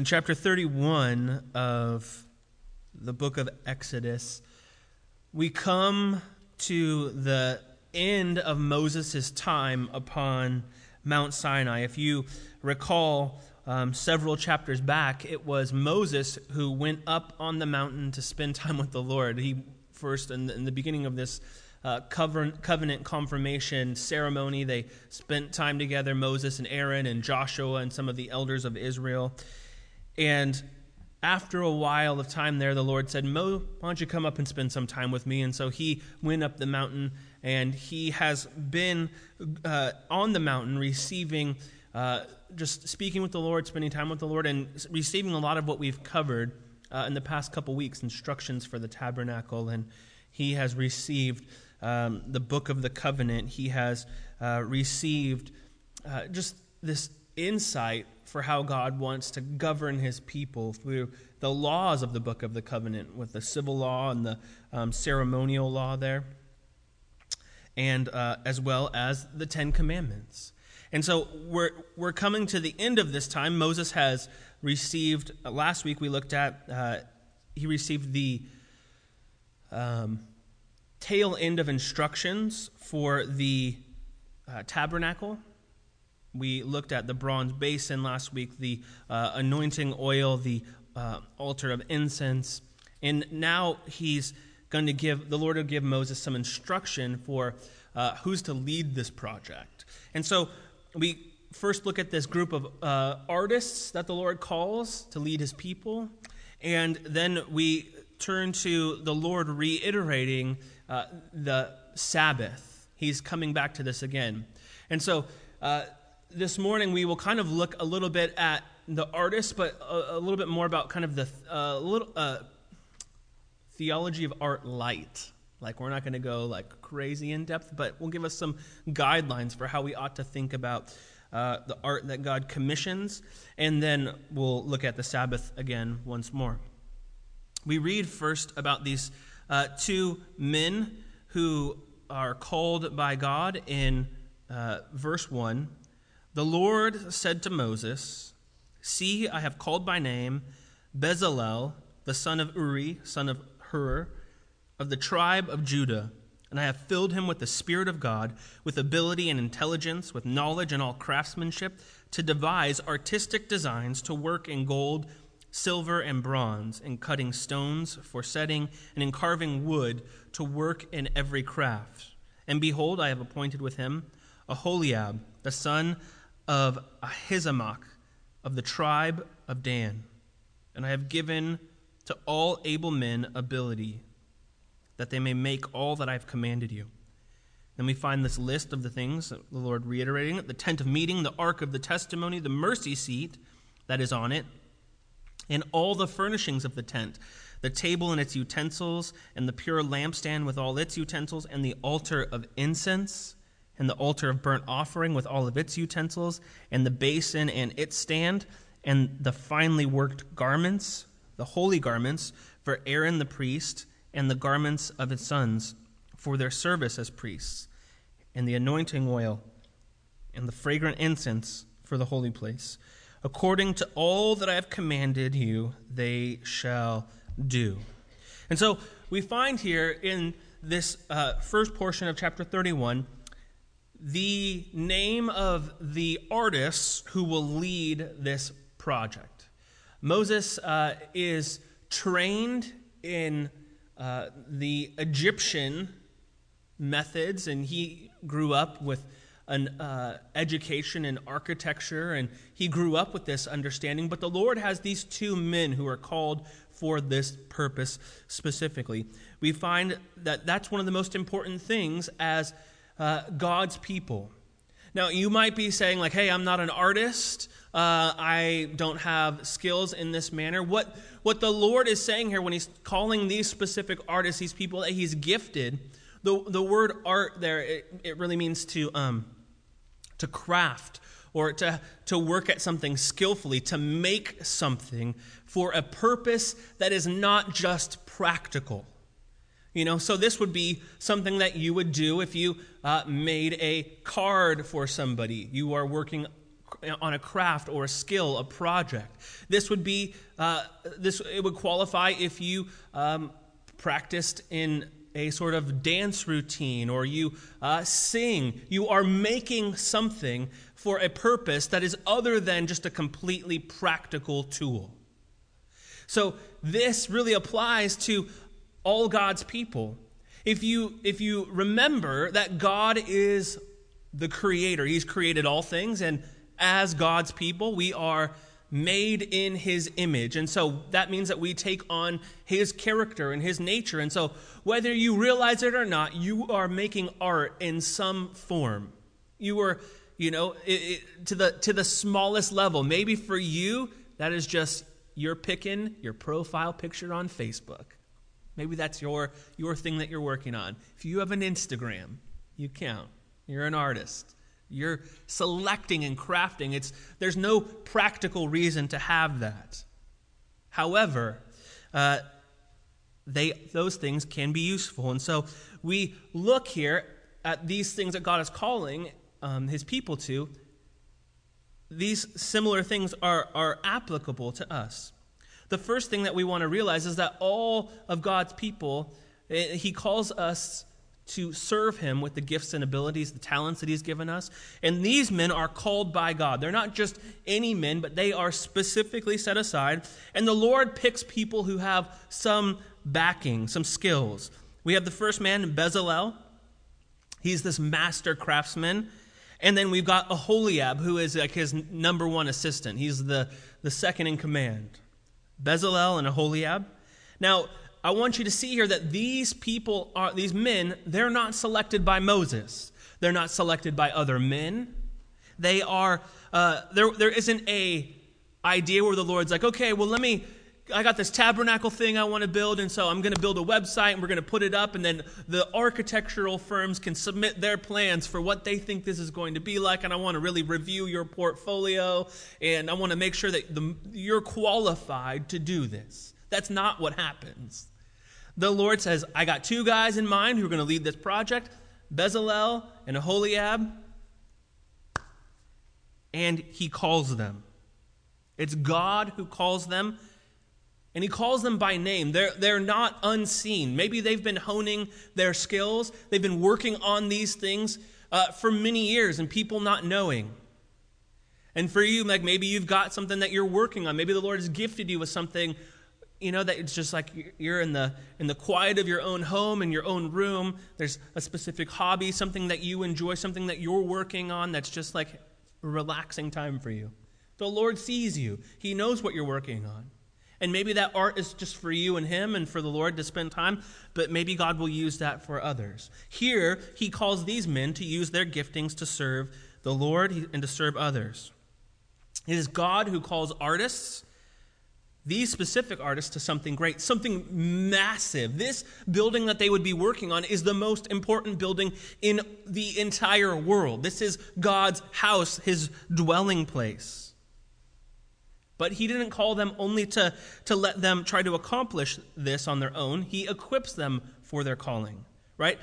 In chapter 31 of the book of Exodus, we come to the end of Moses' time upon Mount Sinai. If you recall um, several chapters back, it was Moses who went up on the mountain to spend time with the Lord. He first, in the, in the beginning of this uh, covenant confirmation ceremony. They spent time together, Moses and Aaron and Joshua and some of the elders of Israel. And after a while of time there, the Lord said, Mo, why don't you come up and spend some time with me? And so he went up the mountain, and he has been uh, on the mountain receiving, uh, just speaking with the Lord, spending time with the Lord, and receiving a lot of what we've covered uh, in the past couple weeks instructions for the tabernacle. And he has received um, the book of the covenant, he has uh, received uh, just this insight for how God wants to govern his people through the laws of the book of the covenant, with the civil law and the um, ceremonial law there, and uh, as well as the Ten Commandments. And so we're, we're coming to the end of this time. Moses has received, uh, last week we looked at, uh, he received the um, tail end of instructions for the uh, tabernacle. We looked at the bronze basin last week, the uh, anointing oil, the uh, altar of incense. And now he's going to give, the Lord will give Moses some instruction for uh, who's to lead this project. And so we first look at this group of uh, artists that the Lord calls to lead his people. And then we turn to the Lord reiterating uh, the Sabbath. He's coming back to this again. And so uh, this morning we will kind of look a little bit at the artist, but a, a little bit more about kind of the uh, little uh, theology of art light. Like we're not going to go like crazy in depth, but we'll give us some guidelines for how we ought to think about uh, the art that God commissions, and then we'll look at the Sabbath again once more. We read first about these uh, two men who are called by God in uh, verse 1. The Lord said to Moses, See, I have called by name Bezalel, the son of Uri, son of Hur, of the tribe of Judah, and I have filled him with the Spirit of God, with ability and intelligence, with knowledge and all craftsmanship, to devise artistic designs, to work in gold silver and bronze, in cutting stones for setting, and in carving wood to work in every craft. And behold, I have appointed with him Aholiab, the son of Ahisamach of the tribe of Dan. And I have given to all able men ability, that they may make all that I have commanded you. Then we find this list of the things, the Lord reiterating it the tent of meeting, the ark of the testimony, the mercy seat that is on it and all the furnishings of the tent the table and its utensils, and the pure lampstand with all its utensils, and the altar of incense, and the altar of burnt offering with all of its utensils, and the basin and its stand, and the finely worked garments, the holy garments, for Aaron the priest, and the garments of his sons for their service as priests, and the anointing oil, and the fragrant incense for the holy place According to all that I have commanded you, they shall do. And so we find here in this uh, first portion of chapter 31 the name of the artists who will lead this project. Moses uh, is trained in uh, the Egyptian methods, and he grew up with an uh, education in architecture, and he grew up with this understanding. But the Lord has these two men who are called for this purpose specifically. We find that that's one of the most important things as uh, God's people. Now, you might be saying, like, hey, I'm not an artist. Uh, I don't have skills in this manner. What, what the Lord is saying here when He's calling these specific artists, these people that He's gifted, the, the word art there, it, it really means to um, to craft or to, to work at something skillfully, to make something for a purpose that is not just practical. You know, so this would be something that you would do if you uh, made a card for somebody. You are working on a craft or a skill, a project. This would be uh, this. It would qualify if you um, practiced in a sort of dance routine or you uh, sing. You are making something for a purpose that is other than just a completely practical tool. So this really applies to all God's people. If you if you remember that God is the creator, he's created all things and as God's people, we are made in his image. And so that means that we take on his character and his nature. And so whether you realize it or not, you are making art in some form. You are, you know, it, it, to the to the smallest level. Maybe for you, that is just you're picking your profile picture on Facebook. Maybe that's your your thing that you're working on. If you have an Instagram, you count. You're an artist. You're selecting and crafting. It's, there's no practical reason to have that. However, uh, they, those things can be useful. And so we look here at these things that God is calling um, his people to. These similar things are, are applicable to us. The first thing that we want to realize is that all of God's people, eh, he calls us to serve him with the gifts and abilities, the talents that he's given us. And these men are called by God. They're not just any men, but they are specifically set aside. And the Lord picks people who have some backing, some skills. We have the first man, Bezalel. He's this master craftsman. And then we've got Aholiab, who is like his number one assistant. He's the, the second in command. Bezalel and Aholiab. Now, I want you to see here that these people are, these men, they're not selected by Moses. They're not selected by other men. They are, uh, there, there isn't a idea where the Lord's like, okay, well, let me, I got this tabernacle thing I want to build, and so I'm going to build a website and we're going to put it up, and then the architectural firms can submit their plans for what they think this is going to be like, and I want to really review your portfolio, and I want to make sure that the, you're qualified to do this. That's not what happens. The Lord says, I got two guys in mind who are going to lead this project Bezalel and Aholiab. And he calls them. It's God who calls them, and he calls them by name. They're, they're not unseen. Maybe they've been honing their skills, they've been working on these things uh, for many years, and people not knowing. And for you, like maybe you've got something that you're working on. Maybe the Lord has gifted you with something you know that it's just like you're in the in the quiet of your own home in your own room there's a specific hobby something that you enjoy something that you're working on that's just like relaxing time for you the lord sees you he knows what you're working on and maybe that art is just for you and him and for the lord to spend time but maybe god will use that for others here he calls these men to use their giftings to serve the lord and to serve others it is god who calls artists these specific artists to something great, something massive. This building that they would be working on is the most important building in the entire world. This is God's house, his dwelling place. But he didn't call them only to, to let them try to accomplish this on their own, he equips them for their calling, right?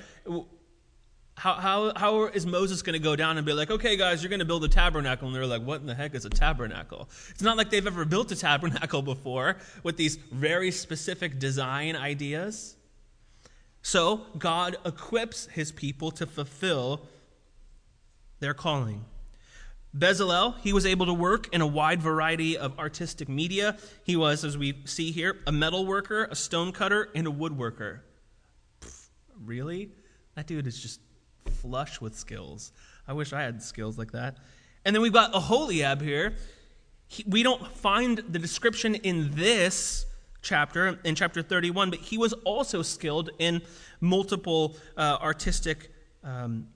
How, how, how is Moses going to go down and be like, okay, guys, you're going to build a tabernacle? And they're like, what in the heck is a tabernacle? It's not like they've ever built a tabernacle before with these very specific design ideas. So God equips his people to fulfill their calling. Bezalel, he was able to work in a wide variety of artistic media. He was, as we see here, a metal worker, a stone cutter, and a woodworker. Really? That dude is just flush with skills. I wish I had skills like that. And then we've got Aholiab here. He, we don't find the description in this chapter, in chapter 31, but he was also skilled in multiple uh, artistic um,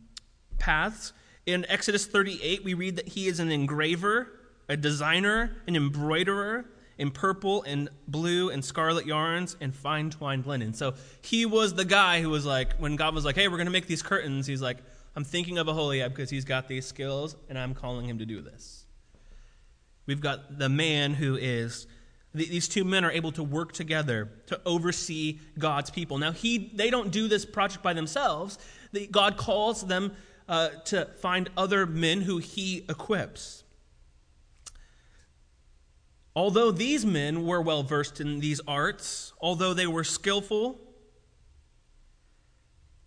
paths. In Exodus 38, we read that he is an engraver, a designer, an embroiderer, in purple and blue and scarlet yarns and fine twined linen. So he was the guy who was like, when God was like, hey, we're going to make these curtains, he's like, I'm thinking of Aholiab because he's got these skills and I'm calling him to do this. We've got the man who is these two men are able to work together to oversee God's people. Now, he, they don't do this project by themselves. God calls them uh, to find other men who he equips. Although these men were well versed in these arts, although they were skillful,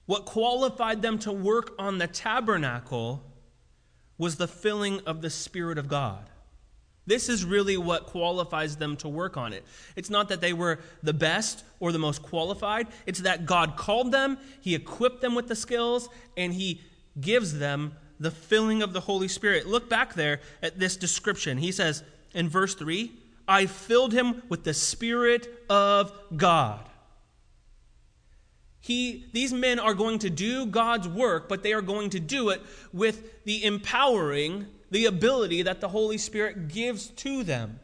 what qualified them to work on the tabernacle was the filling of the Spirit of God. This is really what qualifies them to work on it. It's not that they were the best or the most qualified, it's that God called them, He equipped them with the skills, and He gives them the filling of the Holy Spirit. Look back there at this description. He says in verse 3 I filled him with the Spirit of God. He, these men are going to do God's work, but they are going to do it with the empowering, the ability that the Holy Spirit gives to them.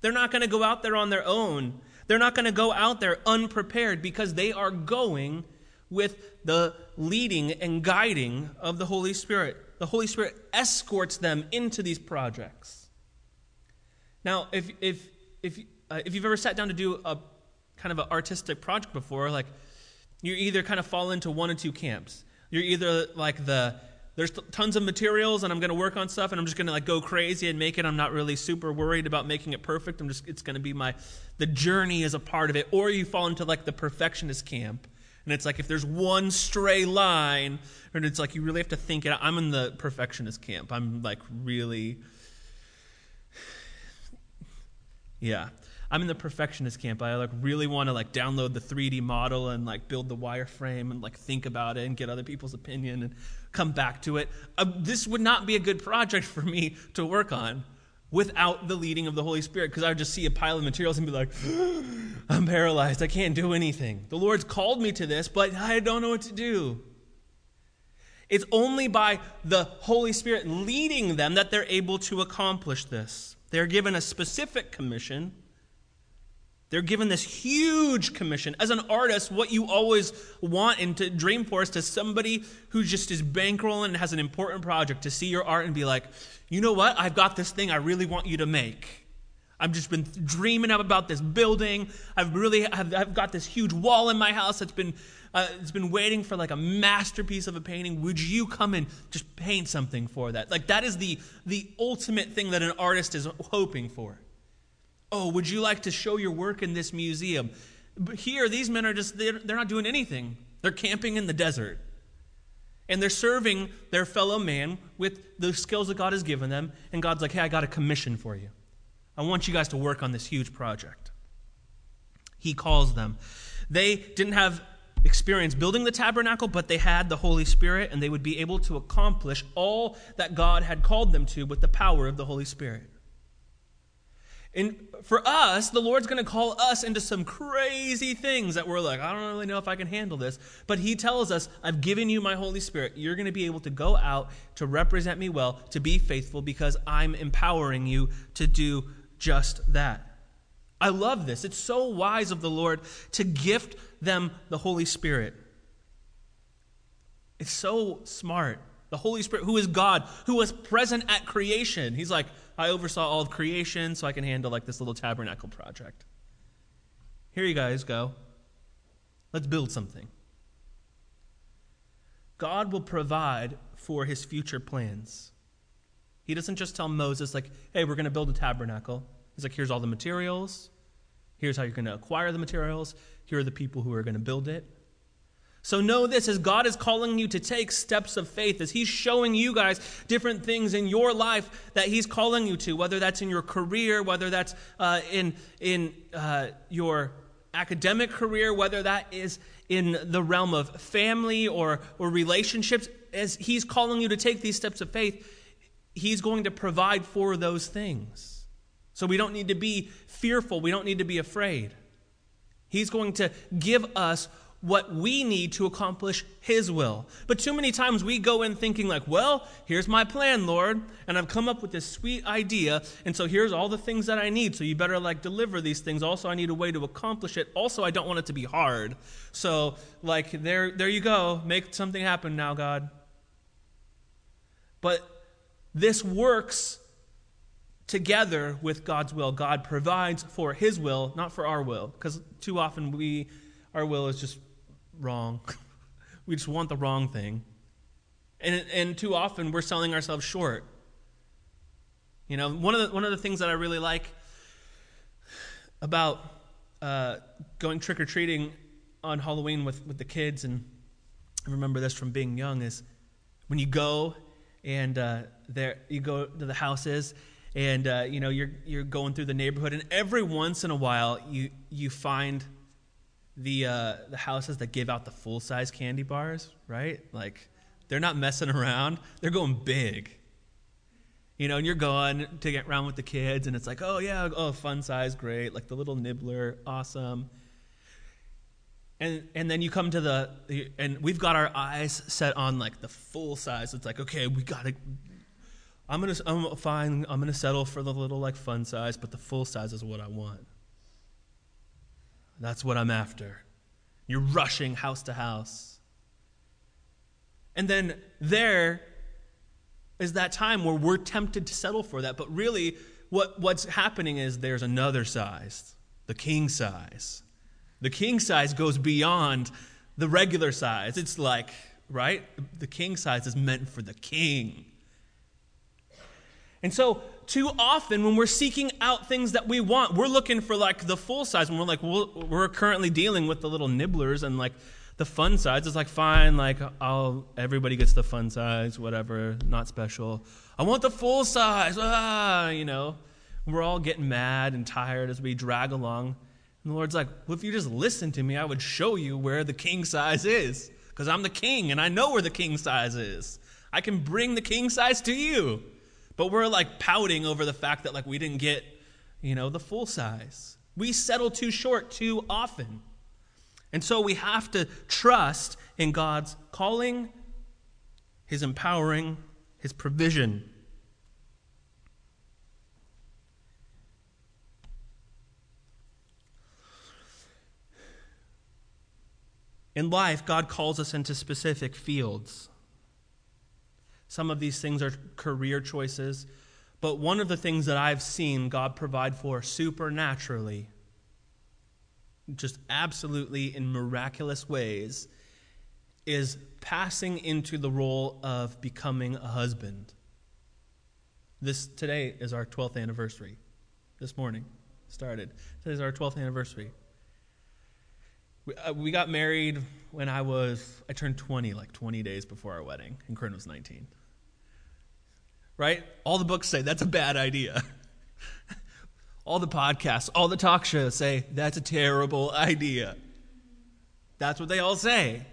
They're not going to go out there on their own. They're not going to go out there unprepared because they are going with the leading and guiding of the Holy Spirit. The Holy Spirit escorts them into these projects. Now, if, if, if, uh, if you've ever sat down to do a kind of an artistic project before, like you either kind of fall into one or two camps. You're either like the there's tons of materials and I'm going to work on stuff and I'm just going to like go crazy and make it. I'm not really super worried about making it perfect. I'm just it's going to be my the journey is a part of it. Or you fall into like the perfectionist camp. And it's like if there's one stray line, and it's like you really have to think it. I'm in the perfectionist camp. I'm like really, yeah. I'm in the perfectionist camp. I like really want to like download the 3D model and like build the wireframe and like think about it and get other people's opinion and come back to it. Uh, this would not be a good project for me to work on without the leading of the Holy Spirit because I would just see a pile of materials and be like, I'm paralyzed. I can't do anything. The Lord's called me to this, but I don't know what to do. It's only by the Holy Spirit leading them that they're able to accomplish this. They're given a specific commission they're given this huge commission. As an artist, what you always want and to dream for is to somebody who just is bankrolling and has an important project to see your art and be like, you know what? I've got this thing I really want you to make. I've just been dreaming up about this building. I've really, I've, I've got this huge wall in my house that's been, uh, it's been waiting for like a masterpiece of a painting. Would you come and just paint something for that? Like that is the the ultimate thing that an artist is hoping for. Oh, would you like to show your work in this museum? But here, these men are just, they're, they're not doing anything. They're camping in the desert. And they're serving their fellow man with the skills that God has given them. And God's like, hey, I got a commission for you. I want you guys to work on this huge project. He calls them. They didn't have experience building the tabernacle, but they had the Holy Spirit, and they would be able to accomplish all that God had called them to with the power of the Holy Spirit. And for us, the Lord's going to call us into some crazy things that we're like, I don't really know if I can handle this. But He tells us, I've given you my Holy Spirit. You're going to be able to go out to represent me well, to be faithful, because I'm empowering you to do just that. I love this. It's so wise of the Lord to gift them the Holy Spirit. It's so smart. The Holy Spirit, who is God, who was present at creation. He's like, I oversaw all of creation, so I can handle like this little tabernacle project. Here you guys go. Let's build something. God will provide for his future plans. He doesn't just tell Moses, like, hey, we're going to build a tabernacle. He's like, here's all the materials. Here's how you're going to acquire the materials. Here are the people who are going to build it. So know this as God is calling you to take steps of faith, as He's showing you guys different things in your life that He's calling you to, whether that's in your career, whether that's uh, in, in uh, your academic career, whether that is in the realm of family or, or relationships, as He's calling you to take these steps of faith, He's going to provide for those things. So we don't need to be fearful, we don't need to be afraid. He's going to give us what we need to accomplish His will. But too many times we go in thinking, like, well, here's my plan, Lord, and I've come up with this sweet idea, and so here's all the things that I need. So you better, like, deliver these things. Also, I need a way to accomplish it. Also, I don't want it to be hard. So, like, there, there you go. Make something happen now, God. But this works together with God's will. God provides for His will, not for our will, because too often we, our will is just wrong. we just want the wrong thing. And, and too often we're selling ourselves short. You know, one of, the, one of the things that I really like about uh, going trick or treating on Halloween with, with the kids, and I remember this from being young, is when you go and uh, there you go to the houses and uh, you know you're you're going through the neighborhood and every once in a while you you find the uh, the houses that give out the full size candy bars right? Like they're not messing around. They're going big. You know and you're going to get around with the kids and it's like oh yeah oh fun size great. Like the little nibbler awesome. And and then you come to the and we've got our eyes set on like the full size. It's like okay we gotta i'm gonna i'm fine i'm gonna settle for the little like fun size but the full size is what i want that's what i'm after you're rushing house to house and then there is that time where we're tempted to settle for that but really what what's happening is there's another size the king size the king size goes beyond the regular size. It's like, right? The king size is meant for the king. And so, too often when we're seeking out things that we want, we're looking for like the full size, and we're like, well, we're currently dealing with the little nibblers and like the fun size. It's like, fine, like, I'll, everybody gets the fun size, whatever, not special. I want the full size, ah, you know. We're all getting mad and tired as we drag along. And the Lord's like, well, if you just listen to me, I would show you where the king size is. Because I'm the king and I know where the king size is. I can bring the king size to you. But we're like pouting over the fact that like we didn't get, you know, the full size. We settle too short too often. And so we have to trust in God's calling, his empowering, his provision. In life, God calls us into specific fields. Some of these things are career choices, but one of the things that I've seen God provide for supernaturally, just absolutely in miraculous ways, is passing into the role of becoming a husband. This today is our 12th anniversary. This morning started. Today's our 12th anniversary. We, uh, we got married when I was, I turned 20, like 20 days before our wedding, and Corinne was 19. Right? All the books say that's a bad idea. all the podcasts, all the talk shows say that's a terrible idea. That's what they all say.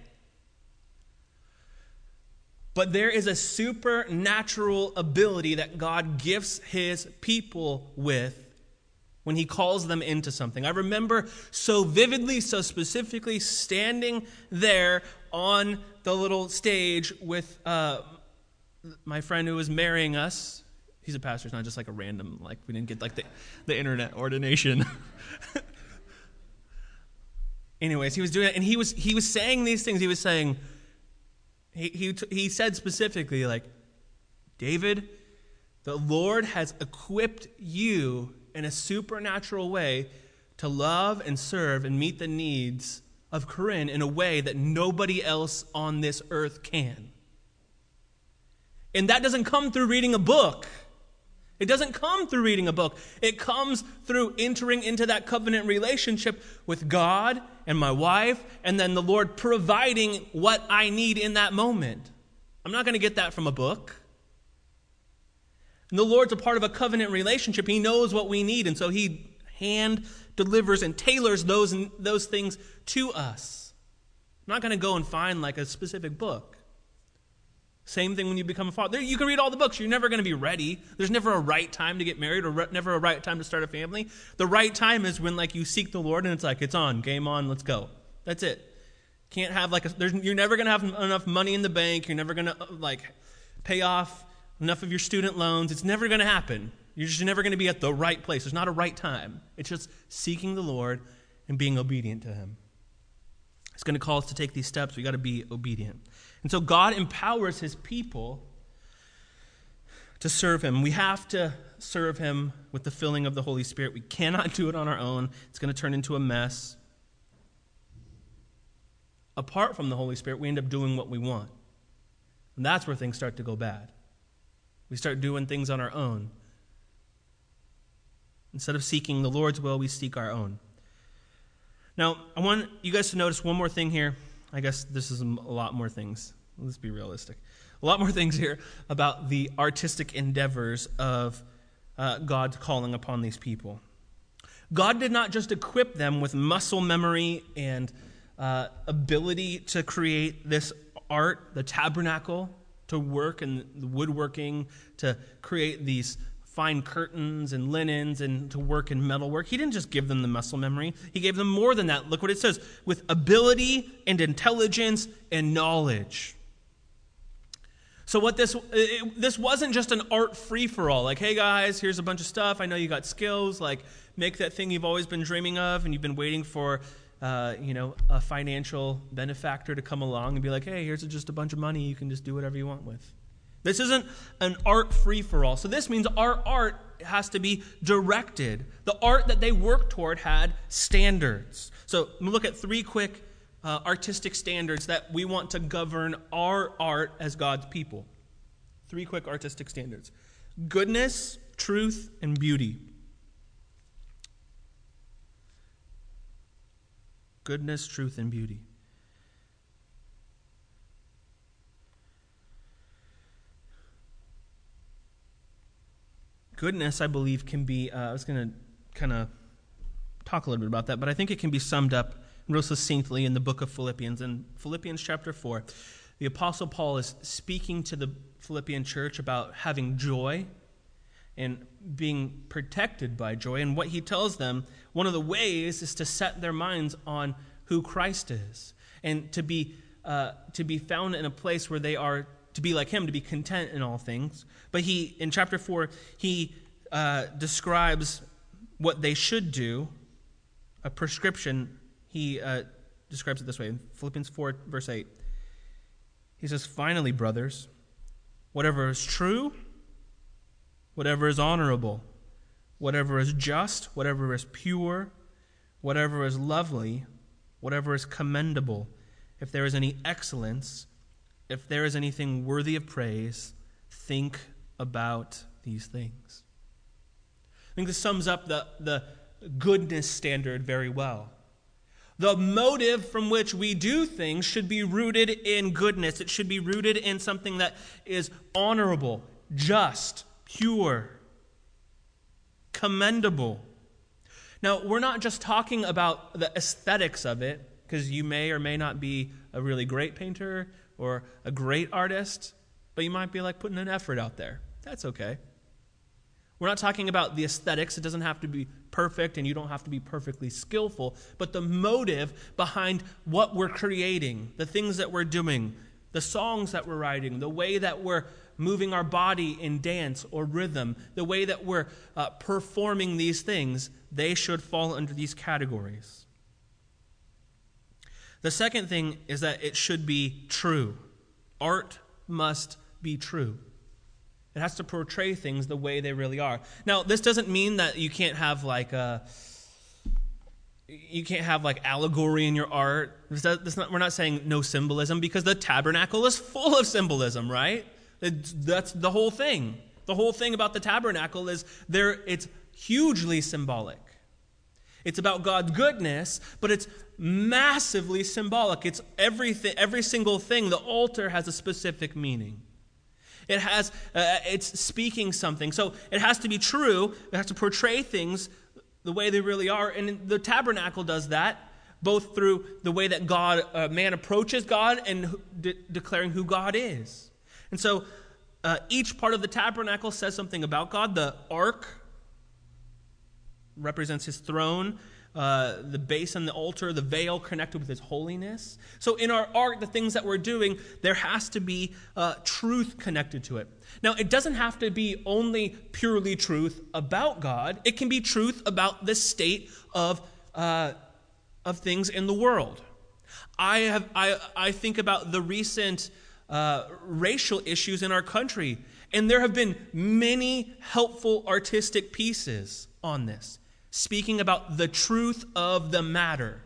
But there is a supernatural ability that God gifts his people with when he calls them into something. I remember so vividly, so specifically standing there on the little stage with uh, my friend who was marrying us. He's a pastor, it's not just like a random, like, we didn't get like the, the internet ordination. Anyways, he was doing it, and he was, he was saying these things. He was saying, he, he, he said specifically, like, David, the Lord has equipped you in a supernatural way to love and serve and meet the needs of Corinne in a way that nobody else on this earth can. And that doesn't come through reading a book. It doesn't come through reading a book. It comes through entering into that covenant relationship with God and my wife, and then the Lord providing what I need in that moment. I'm not going to get that from a book. And the Lord's a part of a covenant relationship. He knows what we need, and so He hand delivers and tailors those, those things to us. I'm not going to go and find like a specific book. Same thing when you become a father. You can read all the books. You're never going to be ready. There's never a right time to get married or re- never a right time to start a family. The right time is when like you seek the Lord and it's like it's on, game on, let's go. That's it. Can't have like a, there's, you're never going to have enough money in the bank. You're never going to uh, like pay off enough of your student loans. It's never going to happen. You're just never going to be at the right place. There's not a right time. It's just seeking the Lord and being obedient to Him. It's going to call us to take these steps. We got to be obedient. And so God empowers His people to serve Him. We have to serve Him with the filling of the Holy Spirit. We cannot do it on our own, it's going to turn into a mess. Apart from the Holy Spirit, we end up doing what we want. And that's where things start to go bad. We start doing things on our own. Instead of seeking the Lord's will, we seek our own. Now, I want you guys to notice one more thing here. I guess this is a lot more things. Let's be realistic. A lot more things here about the artistic endeavors of uh, God's calling upon these people. God did not just equip them with muscle memory and uh, ability to create this art, the tabernacle, to work and the woodworking, to create these fine curtains and linens and to work in metalwork. He didn't just give them the muscle memory, He gave them more than that. Look what it says with ability and intelligence and knowledge. So what this it, this wasn't just an art free for all. Like, hey guys, here's a bunch of stuff. I know you got skills. Like, make that thing you've always been dreaming of, and you've been waiting for, uh, you know, a financial benefactor to come along and be like, hey, here's just a bunch of money. You can just do whatever you want with. This isn't an art free for all. So this means our art has to be directed. The art that they worked toward had standards. So look at three quick uh, artistic standards that we want to govern our art as God's people. Three quick artistic standards goodness, truth, and beauty. Goodness, truth, and beauty. Goodness, I believe, can be, uh, I was going to kind of talk a little bit about that, but I think it can be summed up real succinctly in the book of Philippians. In Philippians chapter 4, the Apostle Paul is speaking to the Philippian church about having joy and being protected by joy. And what he tells them, one of the ways is to set their minds on who Christ is and to be, uh, to be found in a place where they are to be like him, to be content in all things. But he, in chapter 4, he uh, describes what they should do, a prescription he uh, describes it this way in Philippians 4, verse 8. He says, Finally, brothers, whatever is true, whatever is honorable, whatever is just, whatever is pure, whatever is lovely, whatever is commendable, if there is any excellence, if there is anything worthy of praise, think about these things. I think this sums up the, the goodness standard very well. The motive from which we do things should be rooted in goodness. It should be rooted in something that is honorable, just, pure, commendable. Now, we're not just talking about the aesthetics of it, because you may or may not be a really great painter or a great artist, but you might be like putting an effort out there. That's okay. We're not talking about the aesthetics. It doesn't have to be perfect and you don't have to be perfectly skillful, but the motive behind what we're creating, the things that we're doing, the songs that we're writing, the way that we're moving our body in dance or rhythm, the way that we're uh, performing these things, they should fall under these categories. The second thing is that it should be true. Art must be true. It has to portray things the way they really are. Now, this doesn't mean that you can't have like a you can't have like allegory in your art. Not, we're not saying no symbolism because the tabernacle is full of symbolism, right? That's the whole thing. The whole thing about the tabernacle is there it's hugely symbolic. It's about God's goodness, but it's massively symbolic. It's everything every single thing. The altar has a specific meaning. It has, uh, it's speaking something. So it has to be true. It has to portray things the way they really are. And the tabernacle does that, both through the way that God, uh, man approaches God and de- declaring who God is. And so uh, each part of the tabernacle says something about God. The ark represents his throne uh, the base and the altar, the veil connected with His holiness. So, in our art, the things that we're doing, there has to be uh, truth connected to it. Now, it doesn't have to be only purely truth about God, it can be truth about the state of, uh, of things in the world. I, have, I, I think about the recent uh, racial issues in our country, and there have been many helpful artistic pieces on this speaking about the truth of the matter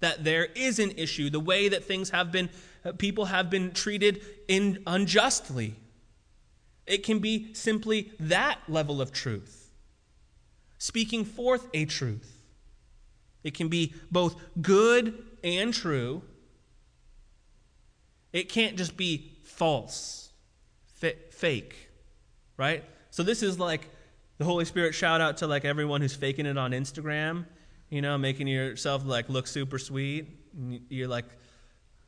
that there is an issue the way that things have been uh, people have been treated in unjustly it can be simply that level of truth speaking forth a truth. It can be both good and true. It can't just be false, fake, right? So this is like the Holy Spirit shout out to like everyone who's faking it on Instagram, you know, making yourself like look super sweet. You're like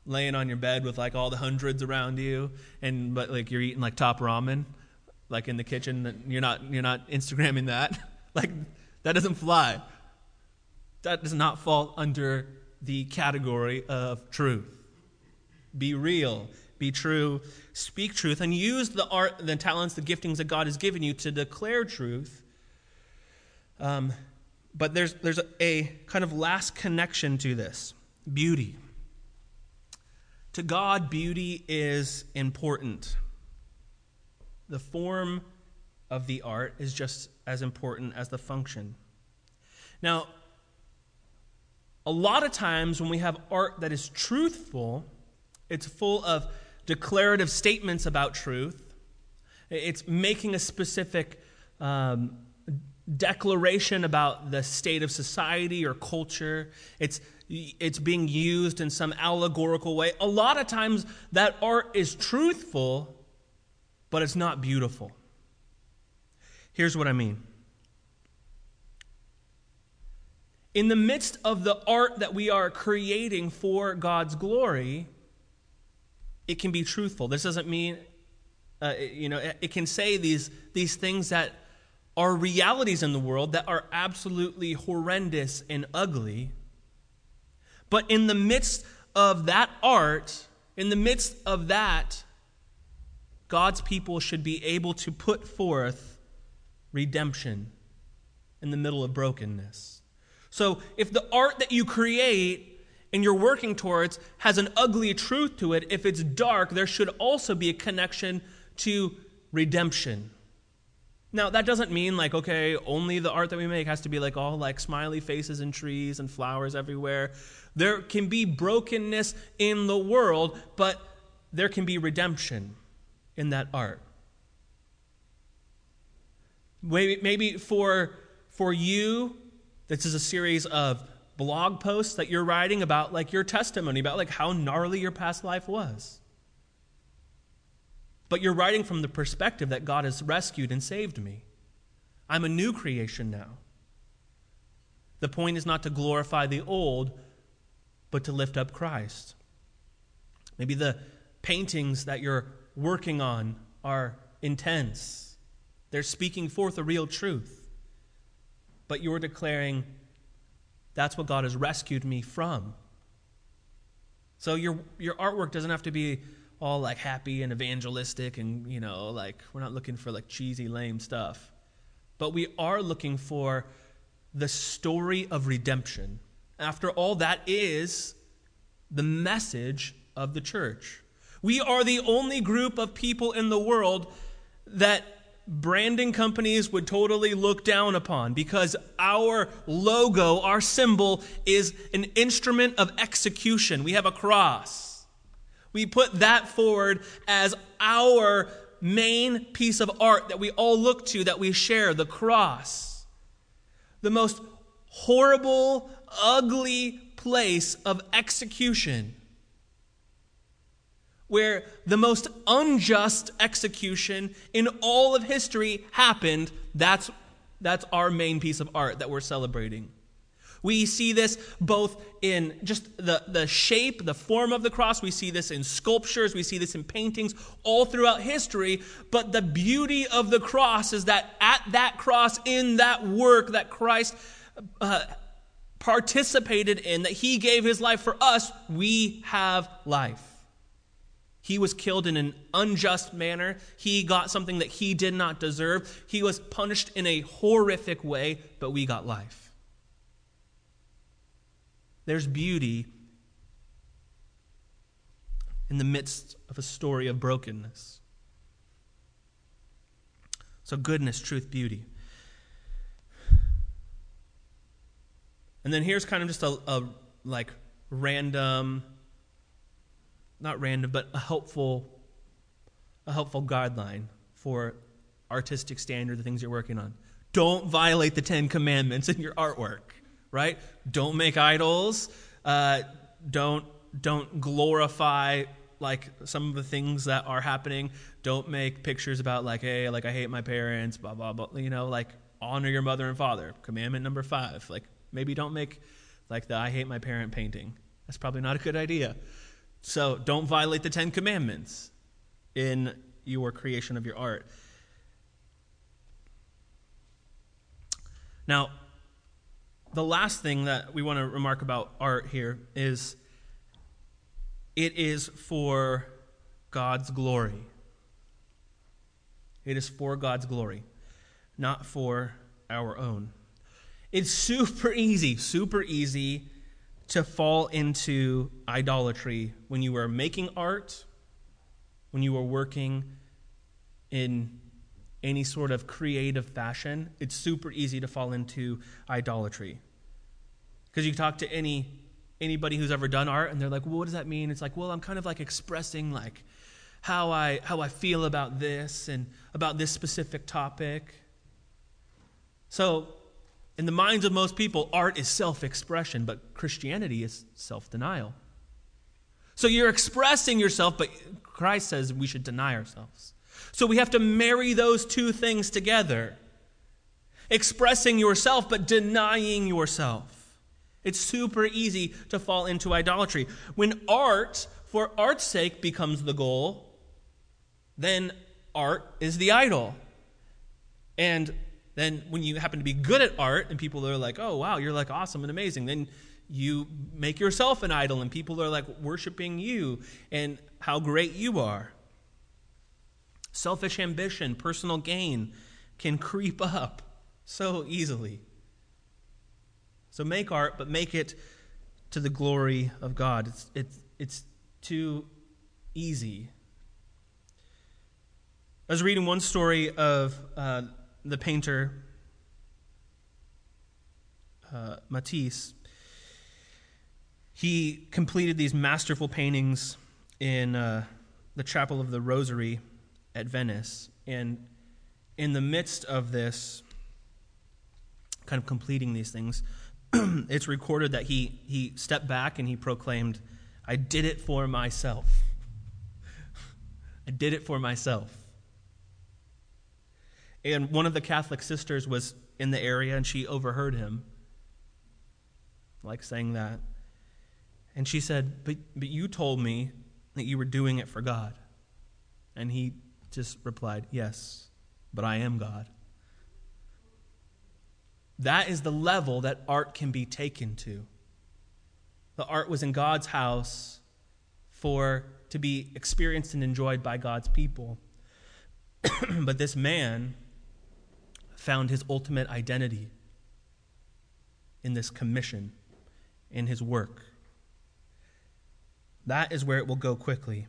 laying on your bed with like all the hundreds around you, and but like you're eating like top ramen, like in the kitchen. You're not you're not Instagramming that. like that doesn't fly. That does not fall under the category of truth. Be real, be true, speak truth, and use the art, the talents, the giftings that God has given you to declare truth. Um, but there's there's a, a kind of last connection to this beauty. To God, beauty is important. The form of the art is just as important as the function. Now, a lot of times when we have art that is truthful, it's full of declarative statements about truth. It's making a specific um, declaration about the state of society or culture. It's it's being used in some allegorical way. A lot of times that art is truthful, but it's not beautiful. Here's what I mean. In the midst of the art that we are creating for God's glory, it can be truthful. This doesn't mean, uh, you know, it can say these, these things that are realities in the world that are absolutely horrendous and ugly but in the midst of that art, in the midst of that, God's people should be able to put forth redemption in the middle of brokenness. So if the art that you create and you're working towards has an ugly truth to it, if it's dark, there should also be a connection to redemption. Now, that doesn't mean like, okay, only the art that we make has to be like all like smiley faces and trees and flowers everywhere. There can be brokenness in the world, but there can be redemption in that art. Maybe, maybe for, for you, this is a series of blog posts that you're writing about like your testimony, about like how gnarly your past life was. But you're writing from the perspective that God has rescued and saved me. I'm a new creation now. The point is not to glorify the old, but to lift up Christ. Maybe the paintings that you're working on are intense, they're speaking forth a real truth, but you're declaring, that's what God has rescued me from. So your, your artwork doesn't have to be all like happy and evangelistic and, you know, like we're not looking for like cheesy, lame stuff. But we are looking for the story of redemption after all, that is the message of the church. We are the only group of people in the world that branding companies would totally look down upon because our logo, our symbol, is an instrument of execution. We have a cross. We put that forward as our main piece of art that we all look to, that we share the cross. The most horrible, ugly place of execution where the most unjust execution in all of history happened. That's, that's our main piece of art that we're celebrating. We see this both in just the, the shape, the form of the cross. We see this in sculptures. We see this in paintings all throughout history. But the beauty of the cross is that at that cross, in that work that Christ uh, participated in, that he gave his life for us, we have life. He was killed in an unjust manner. He got something that he did not deserve. He was punished in a horrific way, but we got life. There's beauty in the midst of a story of brokenness. So, goodness, truth, beauty. And then here's kind of just a, a like random, not random, but a helpful, a helpful guideline for artistic standard, the things you're working on. don't violate the Ten Commandments in your artwork, right? Don't make idols. Uh, don't don't glorify like some of the things that are happening. Don't make pictures about like, hey, like I hate my parents, blah blah blah. You know, like honor your mother and father. Commandment number five. Like maybe don't make like the I hate my parent painting. That's probably not a good idea. So don't violate the Ten Commandments in your creation of your art. Now, the last thing that we want to remark about art here is it is for God's glory. It is for God's glory, not for our own. It's super easy, super easy to fall into idolatry when you are making art, when you are working in any sort of creative fashion, it's super easy to fall into idolatry. Because you talk to any anybody who's ever done art and they're like, well, what does that mean? It's like, well, I'm kind of like expressing like how I how I feel about this and about this specific topic. So in the minds of most people, art is self-expression, but Christianity is self-denial. So you're expressing yourself, but Christ says we should deny ourselves. So we have to marry those two things together expressing yourself, but denying yourself. It's super easy to fall into idolatry. When art, for art's sake, becomes the goal, then art is the idol. And then when you happen to be good at art and people are like, oh, wow, you're like awesome and amazing, then you make yourself an idol and people are like worshiping you and how great you are. Selfish ambition, personal gain can creep up so easily. So make art, but make it to the glory of God. It's, it's, it's too easy. I was reading one story of uh, the painter uh, Matisse. He completed these masterful paintings in uh, the Chapel of the Rosary at Venice. And in the midst of this, kind of completing these things, it's recorded that he, he stepped back and he proclaimed, I did it for myself. I did it for myself. And one of the Catholic sisters was in the area and she overheard him, like saying that. And she said, But, but you told me that you were doing it for God. And he just replied, Yes, but I am God. That is the level that art can be taken to. The art was in God's house for to be experienced and enjoyed by God's people. but this man found his ultimate identity in this commission, in his work. That is where it will go quickly.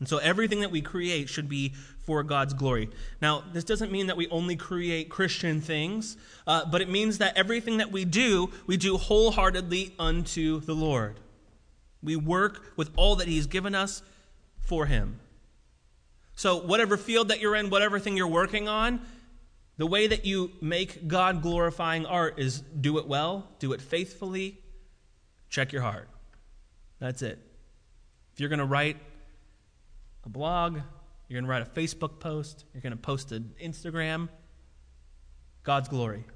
And so everything that we create should be for God's glory. Now, this doesn't mean that we only create Christian things, uh, but it means that everything that we do, we do wholeheartedly unto the Lord. We work with all that He's given us for Him. So, whatever field that you're in, whatever thing you're working on, the way that you make God glorifying art is do it well, do it faithfully, check your heart. That's it. If you're going to write a blog, you're going to write a Facebook post, you're going to post an Instagram. God's glory.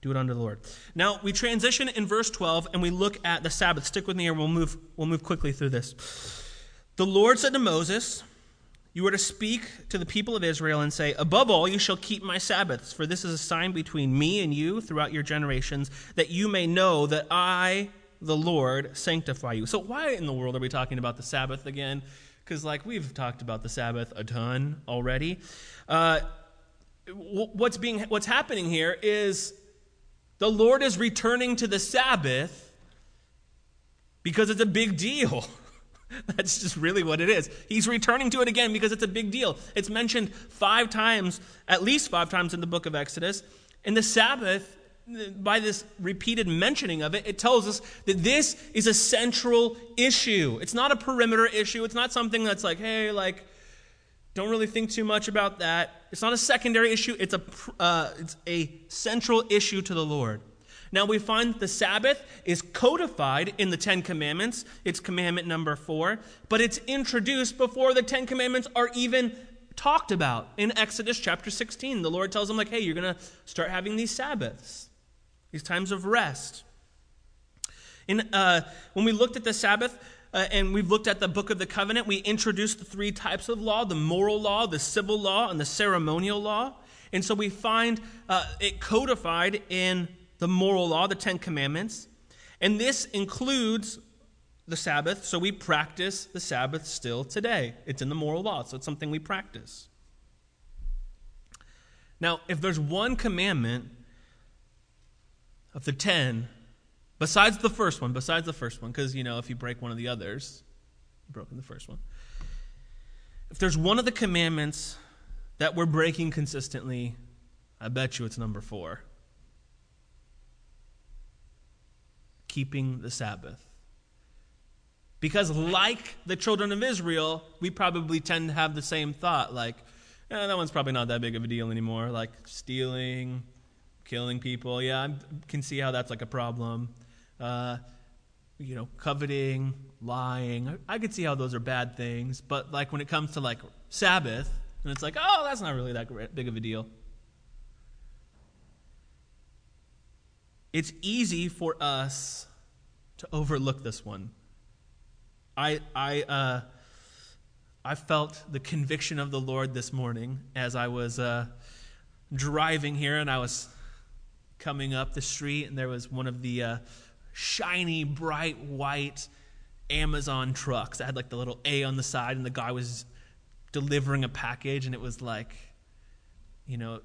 Do it unto the Lord. Now we transition in verse 12 and we look at the Sabbath. Stick with me here, we'll move, we'll move quickly through this. The Lord said to Moses, You are to speak to the people of Israel and say, Above all, you shall keep my Sabbaths, for this is a sign between me and you throughout your generations, that you may know that I the Lord sanctify you. So, why in the world are we talking about the Sabbath again? Because, like, we've talked about the Sabbath a ton already. Uh, what's, being, what's happening here is the Lord is returning to the Sabbath because it's a big deal. That's just really what it is. He's returning to it again because it's a big deal. It's mentioned five times, at least five times in the book of Exodus. And the Sabbath by this repeated mentioning of it, it tells us that this is a central issue. It's not a perimeter issue. It's not something that's like, hey, like, don't really think too much about that. it's not a secondary issue, it's a, uh, it's a central issue to the Lord. Now we find that the Sabbath is codified in the Ten Commandments. It's commandment number four, but it's introduced before the Ten Commandments are even talked about in Exodus chapter 16. The Lord tells them, like, hey, you're going to start having these Sabbaths, these times of rest. In, uh, when we looked at the Sabbath, uh, and we've looked at the book of the covenant, we introduced the three types of law the moral law, the civil law, and the ceremonial law. And so we find uh, it codified in the moral law, the Ten Commandments. And this includes the Sabbath, so we practice the Sabbath still today. It's in the moral law, so it's something we practice. Now, if there's one commandment of the ten, besides the first one, besides the first one, because, you know, if you break one of the others, you've broken the first one. If there's one of the commandments that we're breaking consistently, I bet you it's number four keeping the Sabbath. Because, like the children of Israel, we probably tend to have the same thought like, eh, that one's probably not that big of a deal anymore. Like stealing, killing people. Yeah, I can see how that's like a problem. Uh, you know, coveting, lying. I, I could see how those are bad things. But, like, when it comes to like Sabbath, and it's like, oh, that's not really that big of a deal. It's easy for us to overlook this one. I, I, uh, I felt the conviction of the Lord this morning as I was uh, driving here and I was coming up the street, and there was one of the uh, shiny, bright white Amazon trucks. That had like the little A on the side, and the guy was delivering a package, and it was like, you know,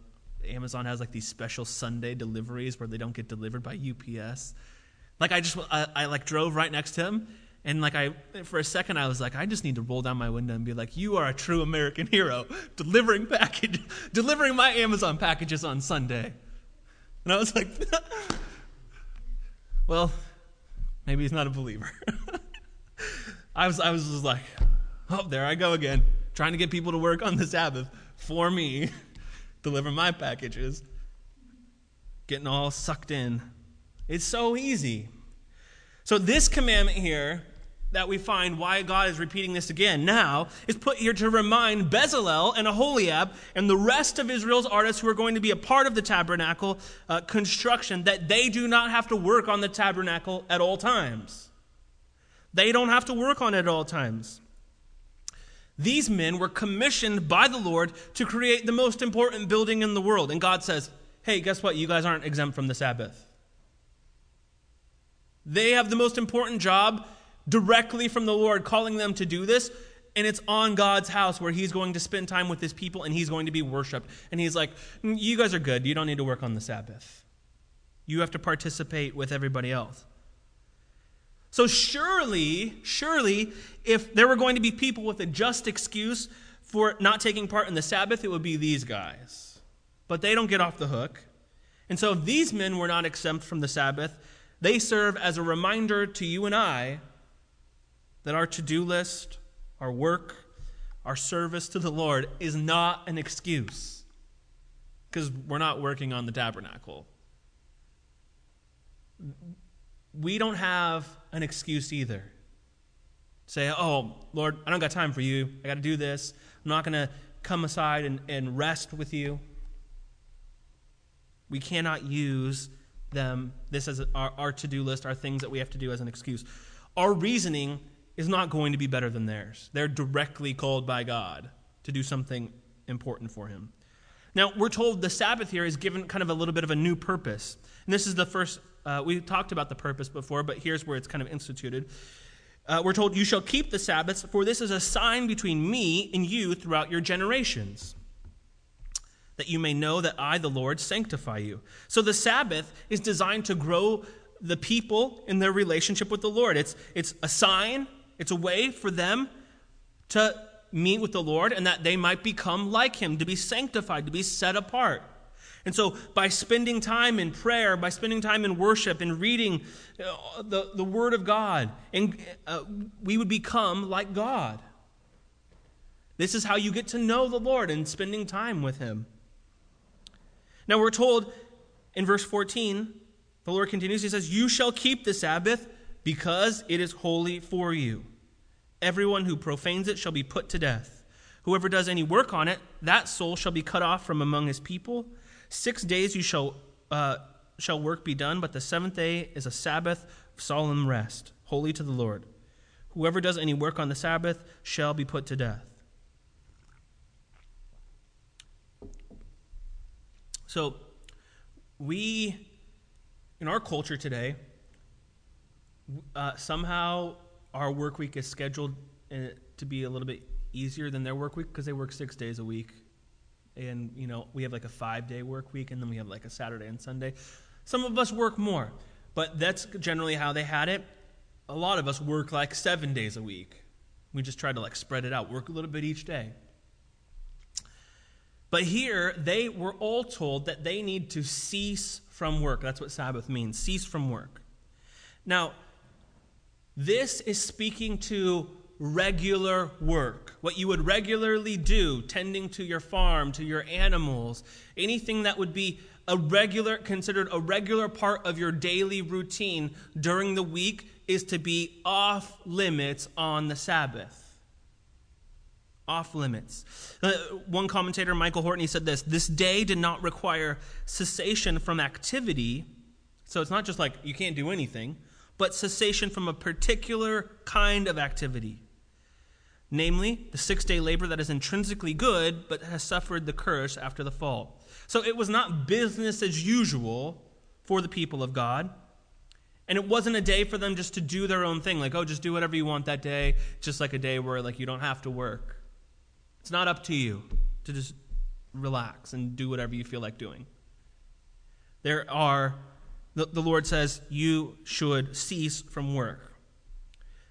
Amazon has like these special Sunday deliveries where they don't get delivered by UPS. Like I just, I, I like drove right next to him, and like I, for a second, I was like, I just need to roll down my window and be like, "You are a true American hero, delivering package, delivering my Amazon packages on Sunday." And I was like, "Well, maybe he's not a believer." I was, I was just like, "Oh, there I go again, trying to get people to work on the Sabbath for me, deliver my packages, getting all sucked in." It's so easy. So, this commandment here that we find why God is repeating this again now is put here to remind Bezalel and Aholiab and the rest of Israel's artists who are going to be a part of the tabernacle uh, construction that they do not have to work on the tabernacle at all times. They don't have to work on it at all times. These men were commissioned by the Lord to create the most important building in the world. And God says, hey, guess what? You guys aren't exempt from the Sabbath. They have the most important job directly from the Lord calling them to do this. And it's on God's house where he's going to spend time with his people and he's going to be worshiped. And he's like, mm, You guys are good. You don't need to work on the Sabbath. You have to participate with everybody else. So, surely, surely, if there were going to be people with a just excuse for not taking part in the Sabbath, it would be these guys. But they don't get off the hook. And so, if these men were not exempt from the Sabbath, they serve as a reminder to you and I that our to do list, our work, our service to the Lord is not an excuse because we're not working on the tabernacle. We don't have an excuse either. Say, oh, Lord, I don't got time for you. I got to do this. I'm not going to come aside and, and rest with you. We cannot use them, this as our, our to do list, our things that we have to do as an excuse. Our reasoning is not going to be better than theirs. They're directly called by God to do something important for Him. Now, we're told the Sabbath here is given kind of a little bit of a new purpose. And this is the first, uh, we talked about the purpose before, but here's where it's kind of instituted. Uh, we're told, You shall keep the Sabbaths, for this is a sign between me and you throughout your generations, that you may know that I, the Lord, sanctify you. So the Sabbath is designed to grow the people in their relationship with the Lord. It's, it's a sign it's a way for them to meet with the Lord and that they might become like Him, to be sanctified, to be set apart. And so, by spending time in prayer, by spending time in worship and reading uh, the, the Word of God, and, uh, we would become like God. This is how you get to know the Lord and spending time with Him. Now we're told in verse 14, the Lord continues, He says, You shall keep the Sabbath because it is holy for you. Everyone who profanes it shall be put to death. Whoever does any work on it, that soul shall be cut off from among his people. Six days you shall, uh, shall work be done, but the seventh day is a Sabbath of solemn rest, holy to the Lord. Whoever does any work on the Sabbath shall be put to death. So, we, in our culture today, uh, somehow our work week is scheduled uh, to be a little bit easier than their work week because they work six days a week. And, you know, we have like a five day work week and then we have like a Saturday and Sunday. Some of us work more, but that's generally how they had it. A lot of us work like seven days a week. We just try to like spread it out, work a little bit each day. But here, they were all told that they need to cease from work. That's what Sabbath means cease from work. Now, this is speaking to regular work, what you would regularly do, tending to your farm, to your animals, anything that would be a regular considered a regular part of your daily routine during the week is to be off limits on the Sabbath. Off limits. Uh, one commentator, Michael Horton, said this This day did not require cessation from activity. So it's not just like you can't do anything, but cessation from a particular kind of activity namely the six day labor that is intrinsically good but has suffered the curse after the fall. So it was not business as usual for the people of God. And it wasn't a day for them just to do their own thing, like, oh, just do whatever you want that day, just like a day where like you don't have to work. It's not up to you to just relax and do whatever you feel like doing. There are, the, the Lord says, you should cease from work.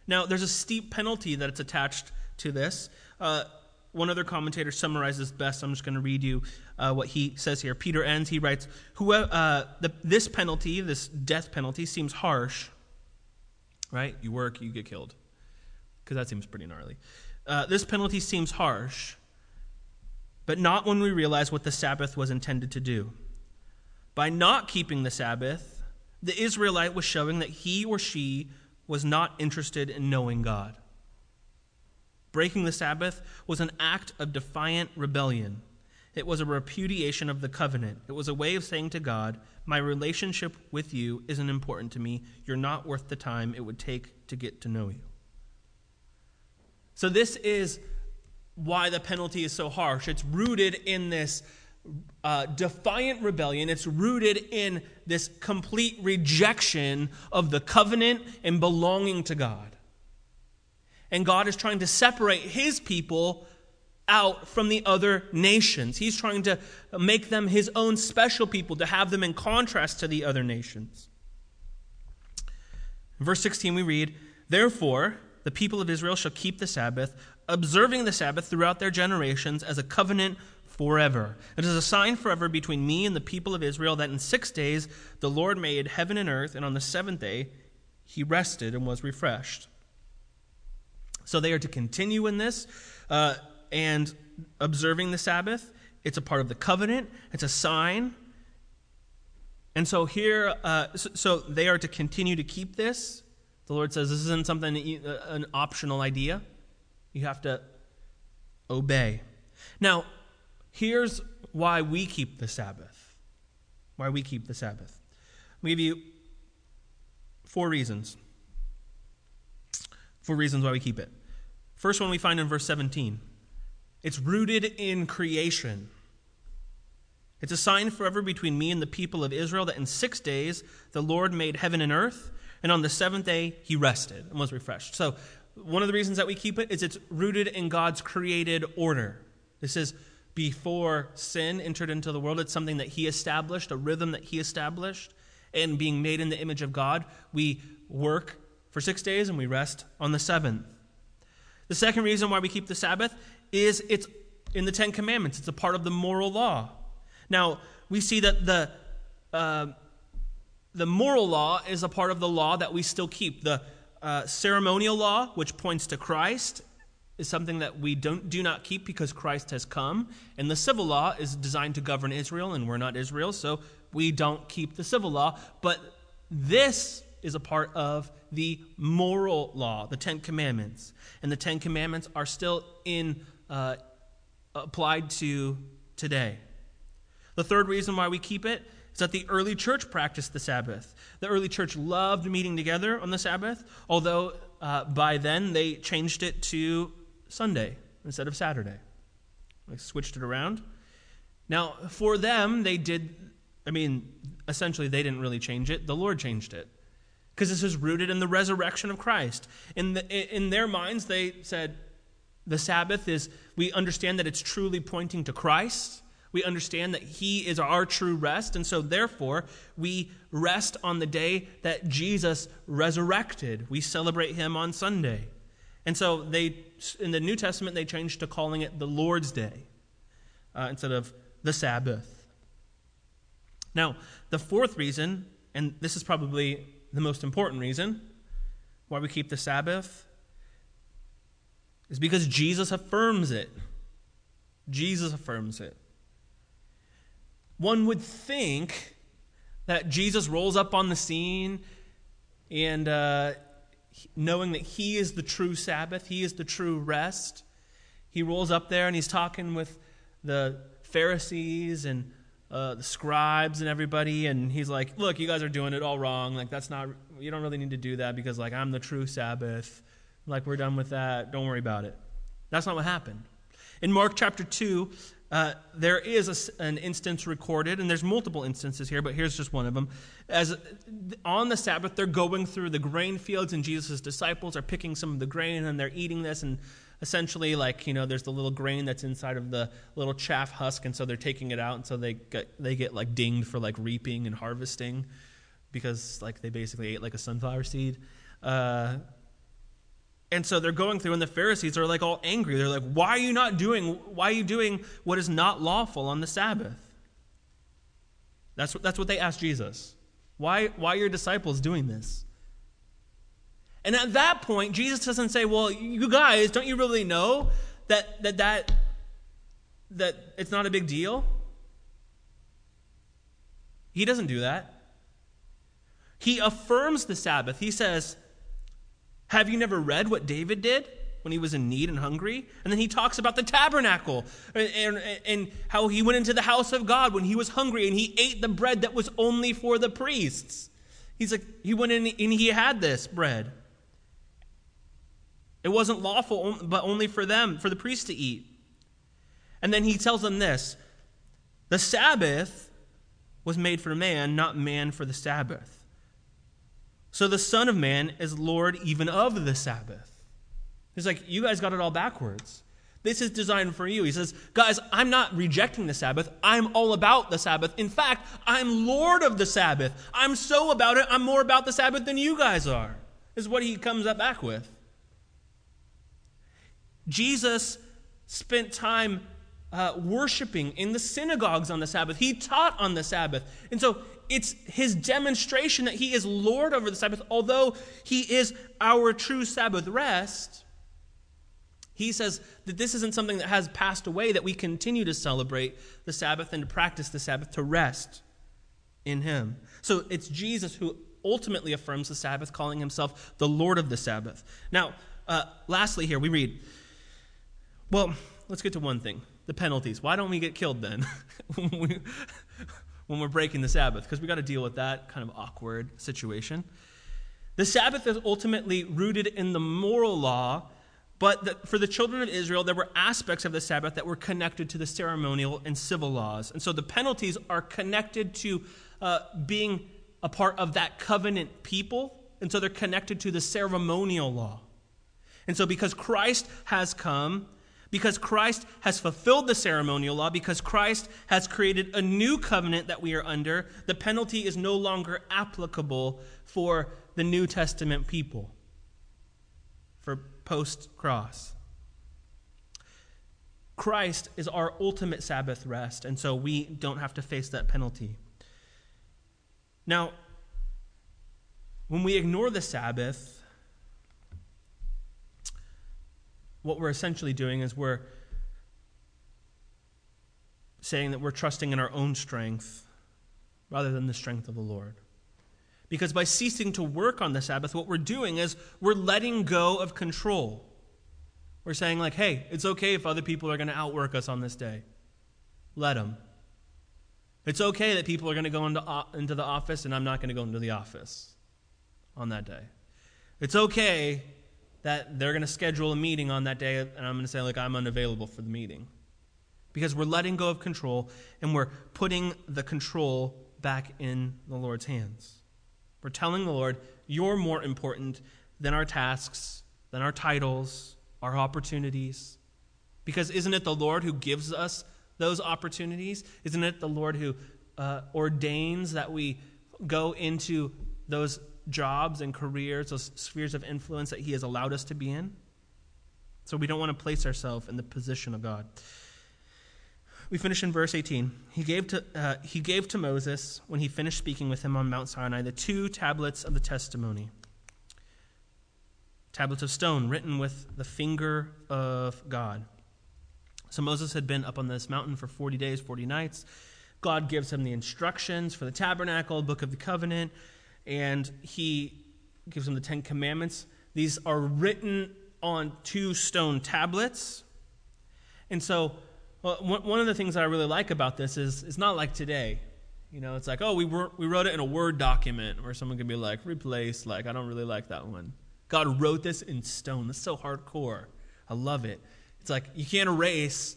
Now, there's a steep penalty that it's attached to this. Uh, one other commentator summarizes best. I'm just going to read you uh, what he says here. Peter Enns. He writes, Whoever, uh, the, This penalty, this death penalty, seems harsh, right? You work, you get killed. Because that seems pretty gnarly. Uh, this penalty seems harsh, but not when we realize what the Sabbath was intended to do. By not keeping the Sabbath, the Israelite was showing that he or she was not interested in knowing God. Breaking the Sabbath was an act of defiant rebellion. It was a repudiation of the covenant. It was a way of saying to God, My relationship with you isn't important to me. You're not worth the time it would take to get to know you. So, this is why the penalty is so harsh. It's rooted in this uh, defiant rebellion, it's rooted in this complete rejection of the covenant and belonging to God and God is trying to separate his people out from the other nations. He's trying to make them his own special people, to have them in contrast to the other nations. In verse 16, we read, Therefore, the people of Israel shall keep the Sabbath, observing the Sabbath throughout their generations as a covenant forever. It is a sign forever between me and the people of Israel that in six days the Lord made heaven and earth, and on the seventh day he rested and was refreshed. So they are to continue in this uh, and observing the Sabbath. It's a part of the covenant, it's a sign. And so here, uh, so, they are to continue to keep this. The Lord says this isn't something, uh, an optional idea. You have to obey. Now, here's why we keep the Sabbath. Why we keep the Sabbath. I'll give you four reasons. Four reasons why we keep it. First one we find in verse 17 it's rooted in creation. It's a sign forever between me and the people of Israel that in six days the Lord made heaven and earth, and on the seventh day he rested and was refreshed. So, one of the reasons that we keep it is it's rooted in God's created order. This is before sin entered into the world. It's something that he established, a rhythm that he established. And being made in the image of God, we work for six days and we rest on the seventh. The second reason why we keep the Sabbath is it's in the Ten Commandments, it's a part of the moral law. Now, we see that the, uh, the moral law is a part of the law that we still keep. The uh, ceremonial law, which points to Christ, is something that we don't do not keep because Christ has come, and the civil law is designed to govern Israel, and we're not Israel, so we don't keep the civil law. But this is a part of the moral law, the Ten Commandments, and the Ten Commandments are still in uh, applied to today. The third reason why we keep it is that the early church practiced the Sabbath. The early church loved meeting together on the Sabbath, although uh, by then they changed it to Sunday instead of Saturday. They switched it around. Now, for them, they did, I mean, essentially, they didn't really change it. The Lord changed it. Because this is rooted in the resurrection of Christ. In, the, in their minds, they said, the Sabbath is, we understand that it's truly pointing to Christ. We understand that He is our true rest. And so, therefore, we rest on the day that Jesus resurrected. We celebrate Him on Sunday. And so, they, in the New Testament, they changed to calling it the Lord's Day uh, instead of the Sabbath. Now, the fourth reason, and this is probably the most important reason why we keep the Sabbath, is because Jesus affirms it. Jesus affirms it. One would think that Jesus rolls up on the scene and uh, knowing that he is the true Sabbath, he is the true rest, he rolls up there and he's talking with the Pharisees and uh, the scribes and everybody, and he's like, "Look, you guys are doing it all wrong. Like that's not. You don't really need to do that because like I'm the true Sabbath. Like we're done with that. Don't worry about it." That's not what happened. In Mark chapter two, uh, there is a, an instance recorded, and there's multiple instances here, but here's just one of them. As on the Sabbath, they're going through the grain fields, and Jesus' disciples are picking some of the grain, and they're eating this, and essentially like you know there's the little grain that's inside of the little chaff husk and so they're taking it out and so they get they get like dinged for like reaping and harvesting because like they basically ate like a sunflower seed. Uh, and so they're going through and the pharisees are like all angry. They're like why are you not doing why are you doing what is not lawful on the sabbath? That's what, that's what they asked jesus. Why why are your disciples doing this and at that point, Jesus doesn't say, Well, you guys, don't you really know that that, that, that it's not a big deal? He doesn't do that. He affirms the Sabbath. He says, Have you never read what David did when he was in need and hungry? And then he talks about the tabernacle and, and, and how he went into the house of God when he was hungry and he ate the bread that was only for the priests. He's like, He went in and he had this bread. It wasn't lawful, but only for them, for the priests to eat. And then he tells them this the Sabbath was made for man, not man for the Sabbath. So the Son of Man is Lord even of the Sabbath. He's like, you guys got it all backwards. This is designed for you. He says, guys, I'm not rejecting the Sabbath. I'm all about the Sabbath. In fact, I'm Lord of the Sabbath. I'm so about it, I'm more about the Sabbath than you guys are, is what he comes up back with. Jesus spent time uh, worshiping in the synagogues on the Sabbath. He taught on the Sabbath. And so it's his demonstration that he is Lord over the Sabbath, although he is our true Sabbath rest. He says that this isn't something that has passed away, that we continue to celebrate the Sabbath and to practice the Sabbath, to rest in him. So it's Jesus who ultimately affirms the Sabbath, calling himself the Lord of the Sabbath. Now, uh, lastly, here we read well, let's get to one thing the penalties. Why don't we get killed then when we're breaking the Sabbath? Because we got to deal with that kind of awkward situation. The Sabbath is ultimately rooted in the moral law, but the, for the children of Israel, there were aspects of the Sabbath that were connected to the ceremonial and civil laws. And so the penalties are connected to uh, being a part of that covenant people, and so they're connected to the ceremonial law. And so because Christ has come, because Christ has fulfilled the ceremonial law, because Christ has created a new covenant that we are under, the penalty is no longer applicable for the New Testament people, for post cross. Christ is our ultimate Sabbath rest, and so we don't have to face that penalty. Now, when we ignore the Sabbath, what we're essentially doing is we're saying that we're trusting in our own strength rather than the strength of the Lord. Because by ceasing to work on the Sabbath, what we're doing is we're letting go of control. We're saying, like, hey, it's okay if other people are going to outwork us on this day. Let them. It's okay that people are going to go into, into the office and I'm not going to go into the office on that day. It's okay that they're going to schedule a meeting on that day and I'm going to say, like, I'm unavailable for the meeting. Because we're letting go of control and we're putting the control back in the Lord's hands. We're telling the Lord, You're more important than our tasks, than our titles, our opportunities. Because isn't it the Lord who gives us those opportunities? Isn't it the Lord who uh, ordains that we go into those jobs and careers, those spheres of influence that He has allowed us to be in? So we don't want to place ourselves in the position of God. We finish in verse 18. He gave, to, uh, he gave to Moses, when he finished speaking with him on Mount Sinai, the two tablets of the testimony tablets of stone written with the finger of God. So Moses had been up on this mountain for 40 days, 40 nights. God gives him the instructions for the tabernacle, book of the covenant, and he gives him the Ten Commandments. These are written on two stone tablets. And so, well, one of the things I really like about this is it's not like today. You know, it's like, oh, we, were, we wrote it in a Word document where someone can be like, replace, like, I don't really like that one. God wrote this in stone. That's so hardcore. I love it. It's like you can't erase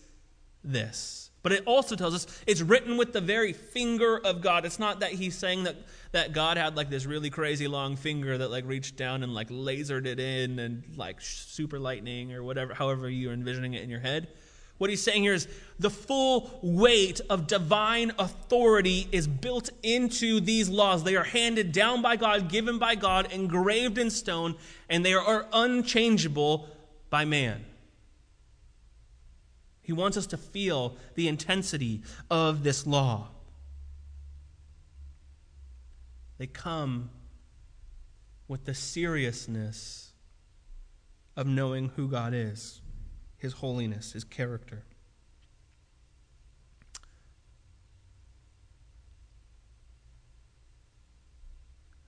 this. But it also tells us it's written with the very finger of God. It's not that he's saying that, that God had like this really crazy long finger that like reached down and like lasered it in and like super lightning or whatever, however you're envisioning it in your head. What he's saying here is the full weight of divine authority is built into these laws. They are handed down by God, given by God, engraved in stone, and they are unchangeable by man. He wants us to feel the intensity of this law. They come with the seriousness of knowing who God is his holiness, his character.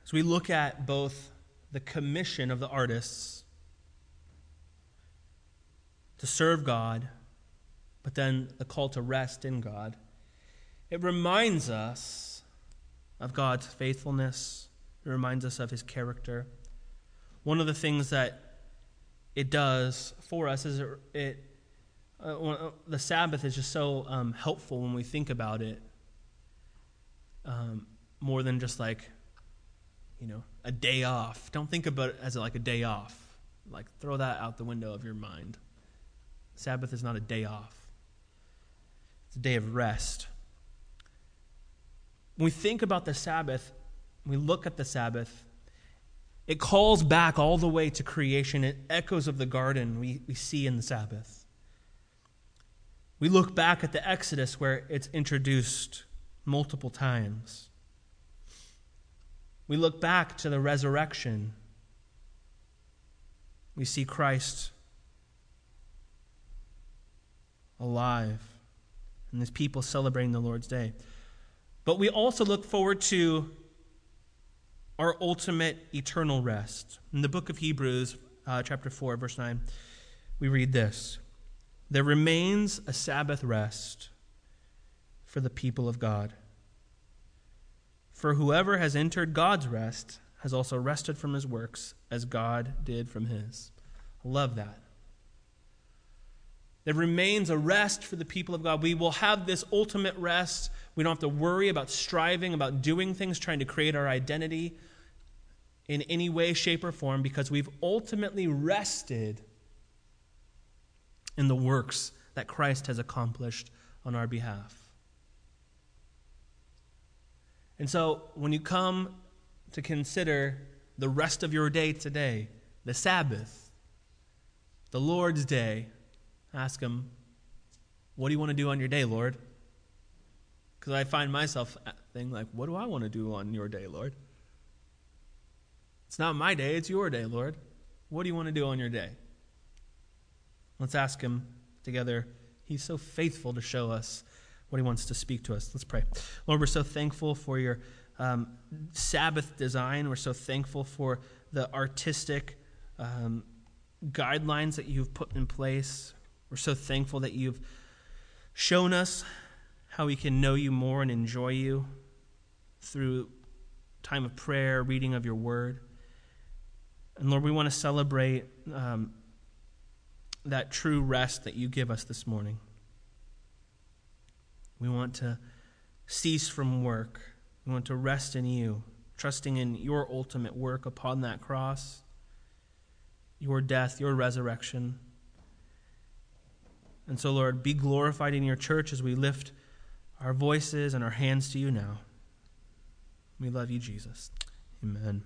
As we look at both the commission of the artists to serve God, but then the call to rest in God, it reminds us of God's faithfulness. It reminds us of his character. One of the things that it does for us is it, it uh, uh, the Sabbath is just so um, helpful when we think about it, um, more than just like, you know, a day off. Don't think about it as like a day off. Like throw that out the window of your mind. Sabbath is not a day off. It's a day of rest. When we think about the Sabbath, we look at the Sabbath, it calls back all the way to creation. It echoes of the garden we, we see in the Sabbath. We look back at the Exodus where it's introduced multiple times. We look back to the resurrection. We see Christ alive and his people celebrating the Lord's day. But we also look forward to our ultimate eternal rest. In the book of Hebrews, uh, chapter 4, verse 9, we read this There remains a Sabbath rest for the people of God. For whoever has entered God's rest has also rested from his works as God did from his. I love that. There remains a rest for the people of God. We will have this ultimate rest. We don't have to worry about striving, about doing things, trying to create our identity in any way, shape, or form because we've ultimately rested in the works that Christ has accomplished on our behalf. And so when you come to consider the rest of your day today, the Sabbath, the Lord's day, Ask Him, What do you want to do on your day, Lord? Because I find myself thinking, like, What do I want to do on your day, Lord? It's not my day, it's your day, Lord. What do you want to do on your day? Let's ask Him together. He's so faithful to show us what He wants to speak to us. Let's pray. Lord, we're so thankful for your um, Sabbath design. We're so thankful for the artistic um, guidelines that you've put in place. We're so thankful that you've shown us how we can know you more and enjoy you through time of prayer, reading of your word. And Lord, we want to celebrate um, that true rest that you give us this morning. We want to cease from work. We want to rest in you, trusting in your ultimate work upon that cross, your death, your resurrection. And so, Lord, be glorified in your church as we lift our voices and our hands to you now. We love you, Jesus. Amen.